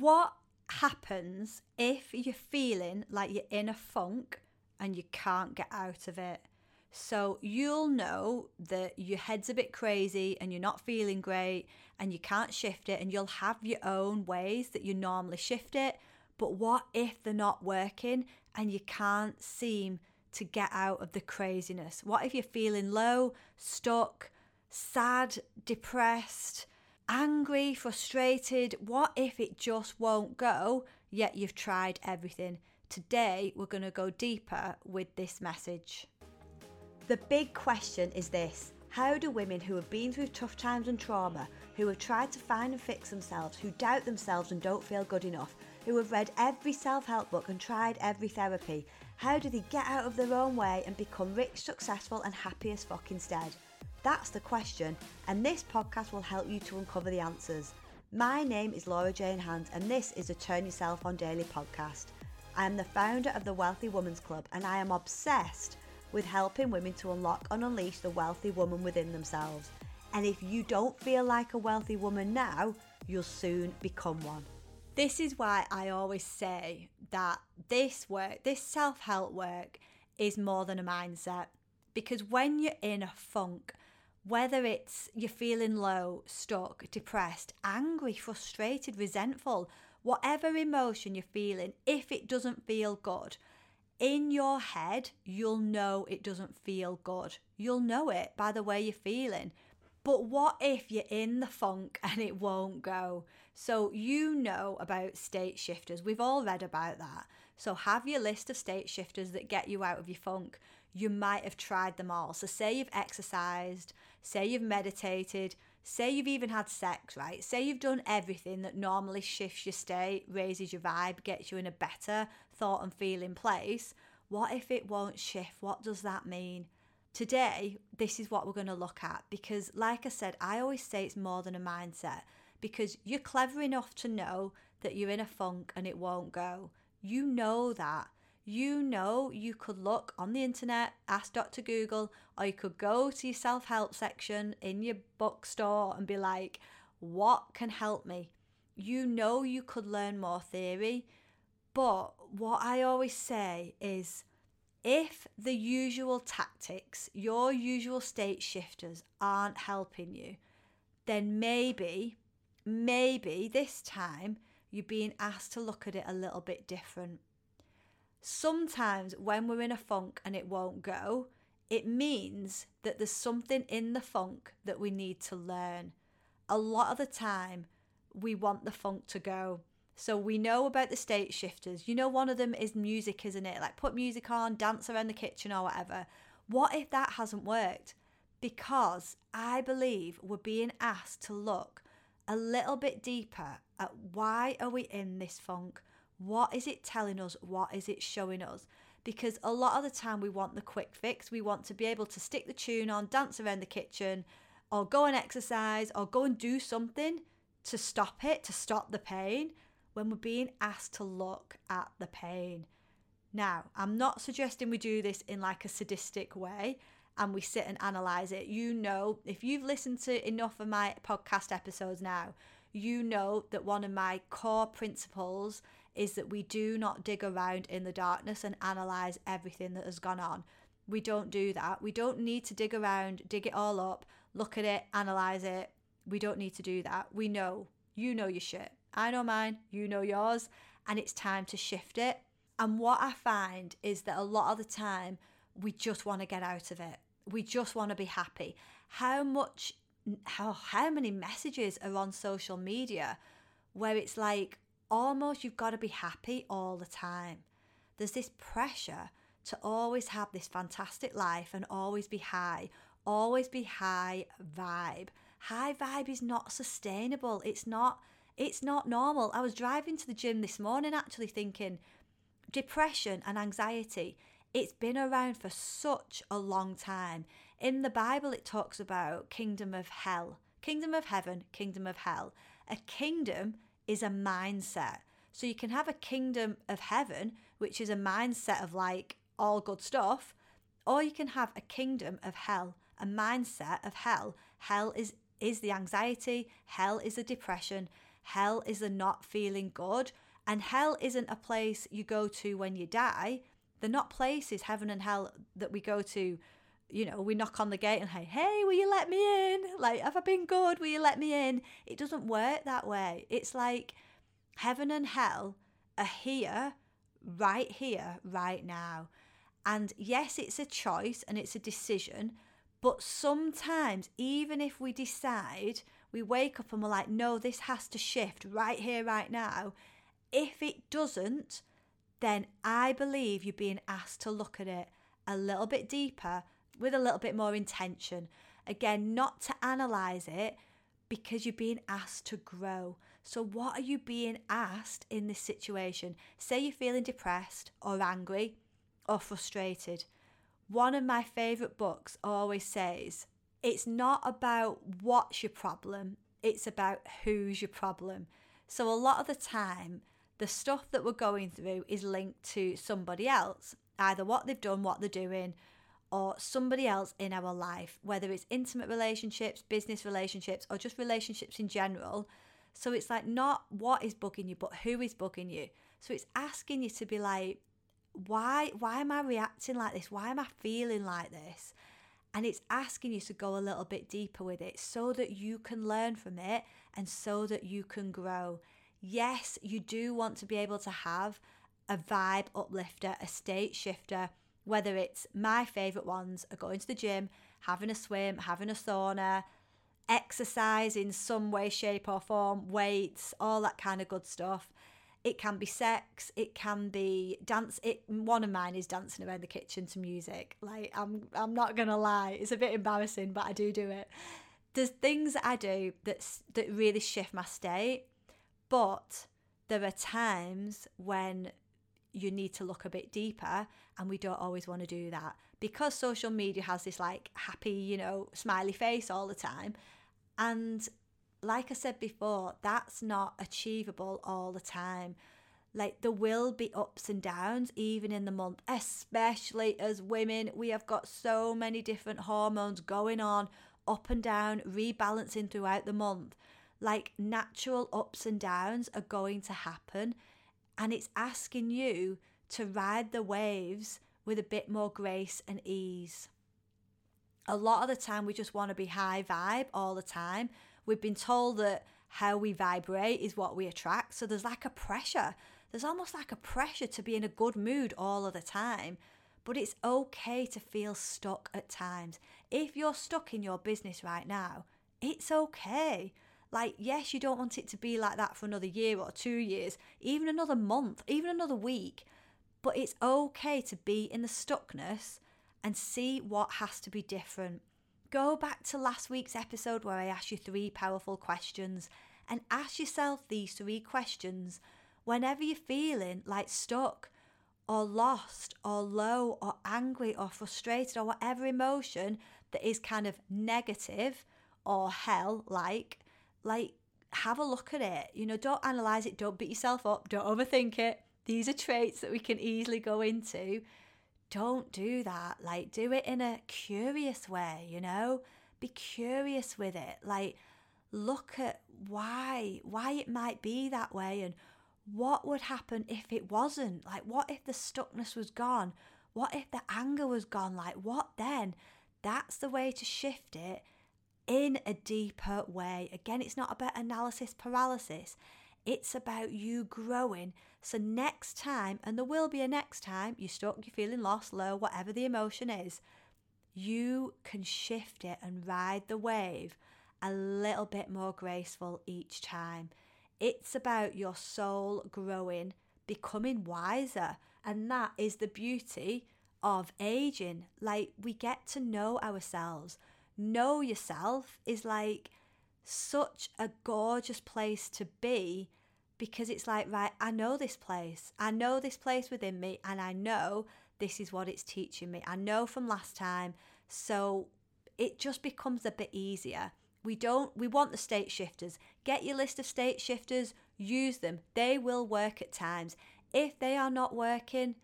What happens if you're feeling like you're in a funk and you can't get out of it? So you'll know that your head's a bit crazy and you're not feeling great and you can't shift it and you'll have your own ways that you normally shift it. But what if they're not working and you can't seem to get out of the craziness? What if you're feeling low, stuck, sad, depressed, angry, frustrated? What if it just won't go, yet you've tried everything? Today, we're going to go deeper with this message. The big question is this How do women who have been through tough times and trauma, who have tried to find and fix themselves, who doubt themselves and don't feel good enough, who have read every self help book and tried every therapy, how do they get out of their own way and become rich, successful, and happy as fuck instead? That's the question, and this podcast will help you to uncover the answers. My name is Laura Jane Hand, and this is a Turn Yourself On Daily podcast. I am the founder of the Wealthy Women's Club, and I am obsessed with helping women to unlock and unleash the wealthy woman within themselves. And if you don't feel like a wealthy woman now, you'll soon become one. This is why I always say that this work, this self help work, is more than a mindset. Because when you're in a funk, whether it's you're feeling low, stuck, depressed, angry, frustrated, resentful, whatever emotion you're feeling, if it doesn't feel good, in your head, you'll know it doesn't feel good. You'll know it by the way you're feeling. But what if you're in the funk and it won't go? So, you know about state shifters. We've all read about that. So, have your list of state shifters that get you out of your funk. You might have tried them all. So, say you've exercised, say you've meditated, say you've even had sex, right? Say you've done everything that normally shifts your state, raises your vibe, gets you in a better thought and feeling place. What if it won't shift? What does that mean? Today, this is what we're going to look at because, like I said, I always say it's more than a mindset because you're clever enough to know that you're in a funk and it won't go. You know that you know you could look on the internet, ask Dr. Google, or you could go to your self help section in your bookstore and be like, what can help me? You know you could learn more theory, but what I always say is if the usual tactics, your usual state shifters aren't helping you, then maybe, maybe this time you're being asked to look at it a little bit different sometimes when we're in a funk and it won't go, it means that there's something in the funk that we need to learn. A lot of the time, we want the funk to go. So we know about the state shifters. You know, one of them is music, isn't it? Like put music on, dance around the kitchen or whatever. What if that hasn't worked? Because I believe we're being asked to look a little bit deeper at why are we in this funk? What is it telling us? What is it showing us? Because a lot of the time we want the quick fix. We want to be able to stick the tune on, dance around the kitchen, or go and exercise, or go and do something to stop it, to stop the pain, when we're being asked to look at the pain. Now, I'm not suggesting we do this in like a sadistic way and we sit and analyze it. You know, if you've listened to enough of my podcast episodes now, you know that one of my core principles is that we do not dig around in the darkness and analyze everything that has gone on. We don't do that. We don't need to dig around, dig it all up, look at it, analyze it. We don't need to do that. We know. You know your shit. I know mine. You know yours. And it's time to shift it. And what I find is that a lot of the time, we just want to get out of it. We just want to be happy. How much how how many messages are on social media where it's like almost you've got to be happy all the time. There's this pressure to always have this fantastic life and always be high, always be high vibe. High vibe is not sustainable. It's not it's not normal. I was driving to the gym this morning actually thinking depression and anxiety it's been around for such a long time. In the Bible, it talks about kingdom of hell, kingdom of heaven, kingdom of hell. A kingdom is a mindset. So you can have a kingdom of heaven, which is a mindset of like all good stuff, or you can have a kingdom of hell, a mindset of hell. Hell is is the anxiety, hell is the depression, Hell is the not feeling good. And hell isn't a place you go to when you die. They're not places, heaven and hell, that we go to. You know, we knock on the gate and hey, hey, will you let me in? Like, have I been good? Will you let me in? It doesn't work that way. It's like heaven and hell are here, right here, right now. And yes, it's a choice and it's a decision, but sometimes, even if we decide, we wake up and we're like, no, this has to shift right here, right now. If it doesn't, then I believe you're being asked to look at it a little bit deeper with a little bit more intention. Again, not to analyze it because you're being asked to grow. So, what are you being asked in this situation? Say you're feeling depressed or angry or frustrated. One of my favourite books always says it's not about what's your problem, it's about who's your problem. So, a lot of the time, the stuff that we're going through is linked to somebody else, either what they've done, what they're doing, or somebody else in our life, whether it's intimate relationships, business relationships, or just relationships in general. So it's like not what is bugging you, but who is bugging you. So it's asking you to be like, why why am I reacting like this? Why am I feeling like this? And it's asking you to go a little bit deeper with it so that you can learn from it and so that you can grow. Yes, you do want to be able to have a vibe uplifter, a state shifter, whether it's my favourite ones are going to the gym, having a swim, having a sauna, exercise in some way, shape, or form, weights, all that kind of good stuff. It can be sex, it can be dance. It one of mine is dancing around the kitchen to music. Like I'm I'm not gonna lie, it's a bit embarrassing, but I do do it. There's things that I do that that really shift my state, but there are times when you need to look a bit deeper and we don't always want to do that because social media has this like happy you know smiley face all the time and like I said before, that's not achievable all the time. Like there will be ups and downs even in the month, especially as women. We have got so many different hormones going on, up and down, rebalancing throughout the month. Like natural ups and downs are going to happen. And it's asking you to ride the waves with a bit more grace and ease. A lot of the time, we just want to be high vibe all the time We've been told that how we vibrate is what we attract. So there's like a pressure. There's almost like a pressure to be in a good mood all of the time. But it's okay to feel stuck at times. If you're stuck in your business right now, it's okay. Like, yes, you don't want it to be like that for another year or two years, even another month, even another week. But it's okay to be in the stuckness and see what has to be different. Go back to last week's episode where I asked you three powerful questions and ask yourself these three questions whenever you're feeling like stuck or lost or low or angry or frustrated or whatever emotion that is kind of negative or hell like like have a look at it you know don't analyze it don't beat yourself up don't overthink it these are traits that we can easily go into don't do that. Like, do it in a curious way, you know? Be curious with it. Like, look at why, why it might be that way and what would happen if it wasn't. Like, what if the stuckness was gone? What if the anger was gone? Like, what then? That's the way to shift it in a deeper way. Again, it's not about analysis paralysis. It's about you growing. So, next time, and there will be a next time, you're stuck, you're feeling lost, low, whatever the emotion is, you can shift it and ride the wave a little bit more graceful each time. It's about your soul growing, becoming wiser. And that is the beauty of aging. Like, we get to know ourselves. Know yourself is like such a gorgeous place to be because it's like, right, I know this place. I know this place within me, and I know this is what it's teaching me. I know from last time. So it just becomes a bit easier. We don't, we want the state shifters. Get your list of state shifters, use them. They will work at times. If they are not working,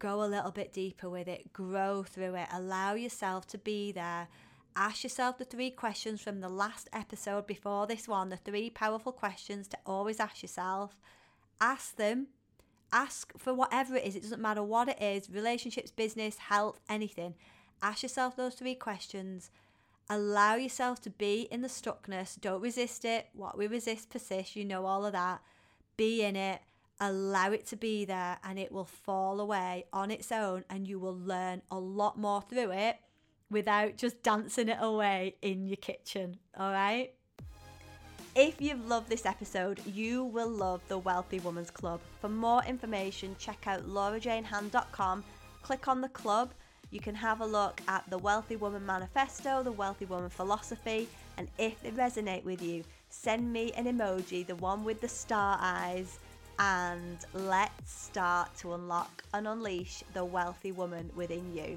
go a little bit deeper with it, grow through it, allow yourself to be there ask yourself the three questions from the last episode before this one, the three powerful questions to always ask yourself. Ask them. Ask for whatever it is. It doesn't matter what it is relationships, business, health, anything. Ask yourself those three questions. Allow yourself to be in the stuckness. Don't resist it. What we resist persists. You know all of that. Be in it. Allow it to be there and it will fall away on its own, and you will learn a lot more through it without just dancing it away in your kitchen. All right? If you've loved this episode, you will love the Wealthy Woman's Club. For more information, check out laurajanehand.com, click on the club. You can have a look at the Wealthy Woman Manifesto, the Wealthy Woman Philosophy, and if they resonate with you, send me an emoji, the one with the star eyes, and let's start to unlock and unleash the wealthy woman within you.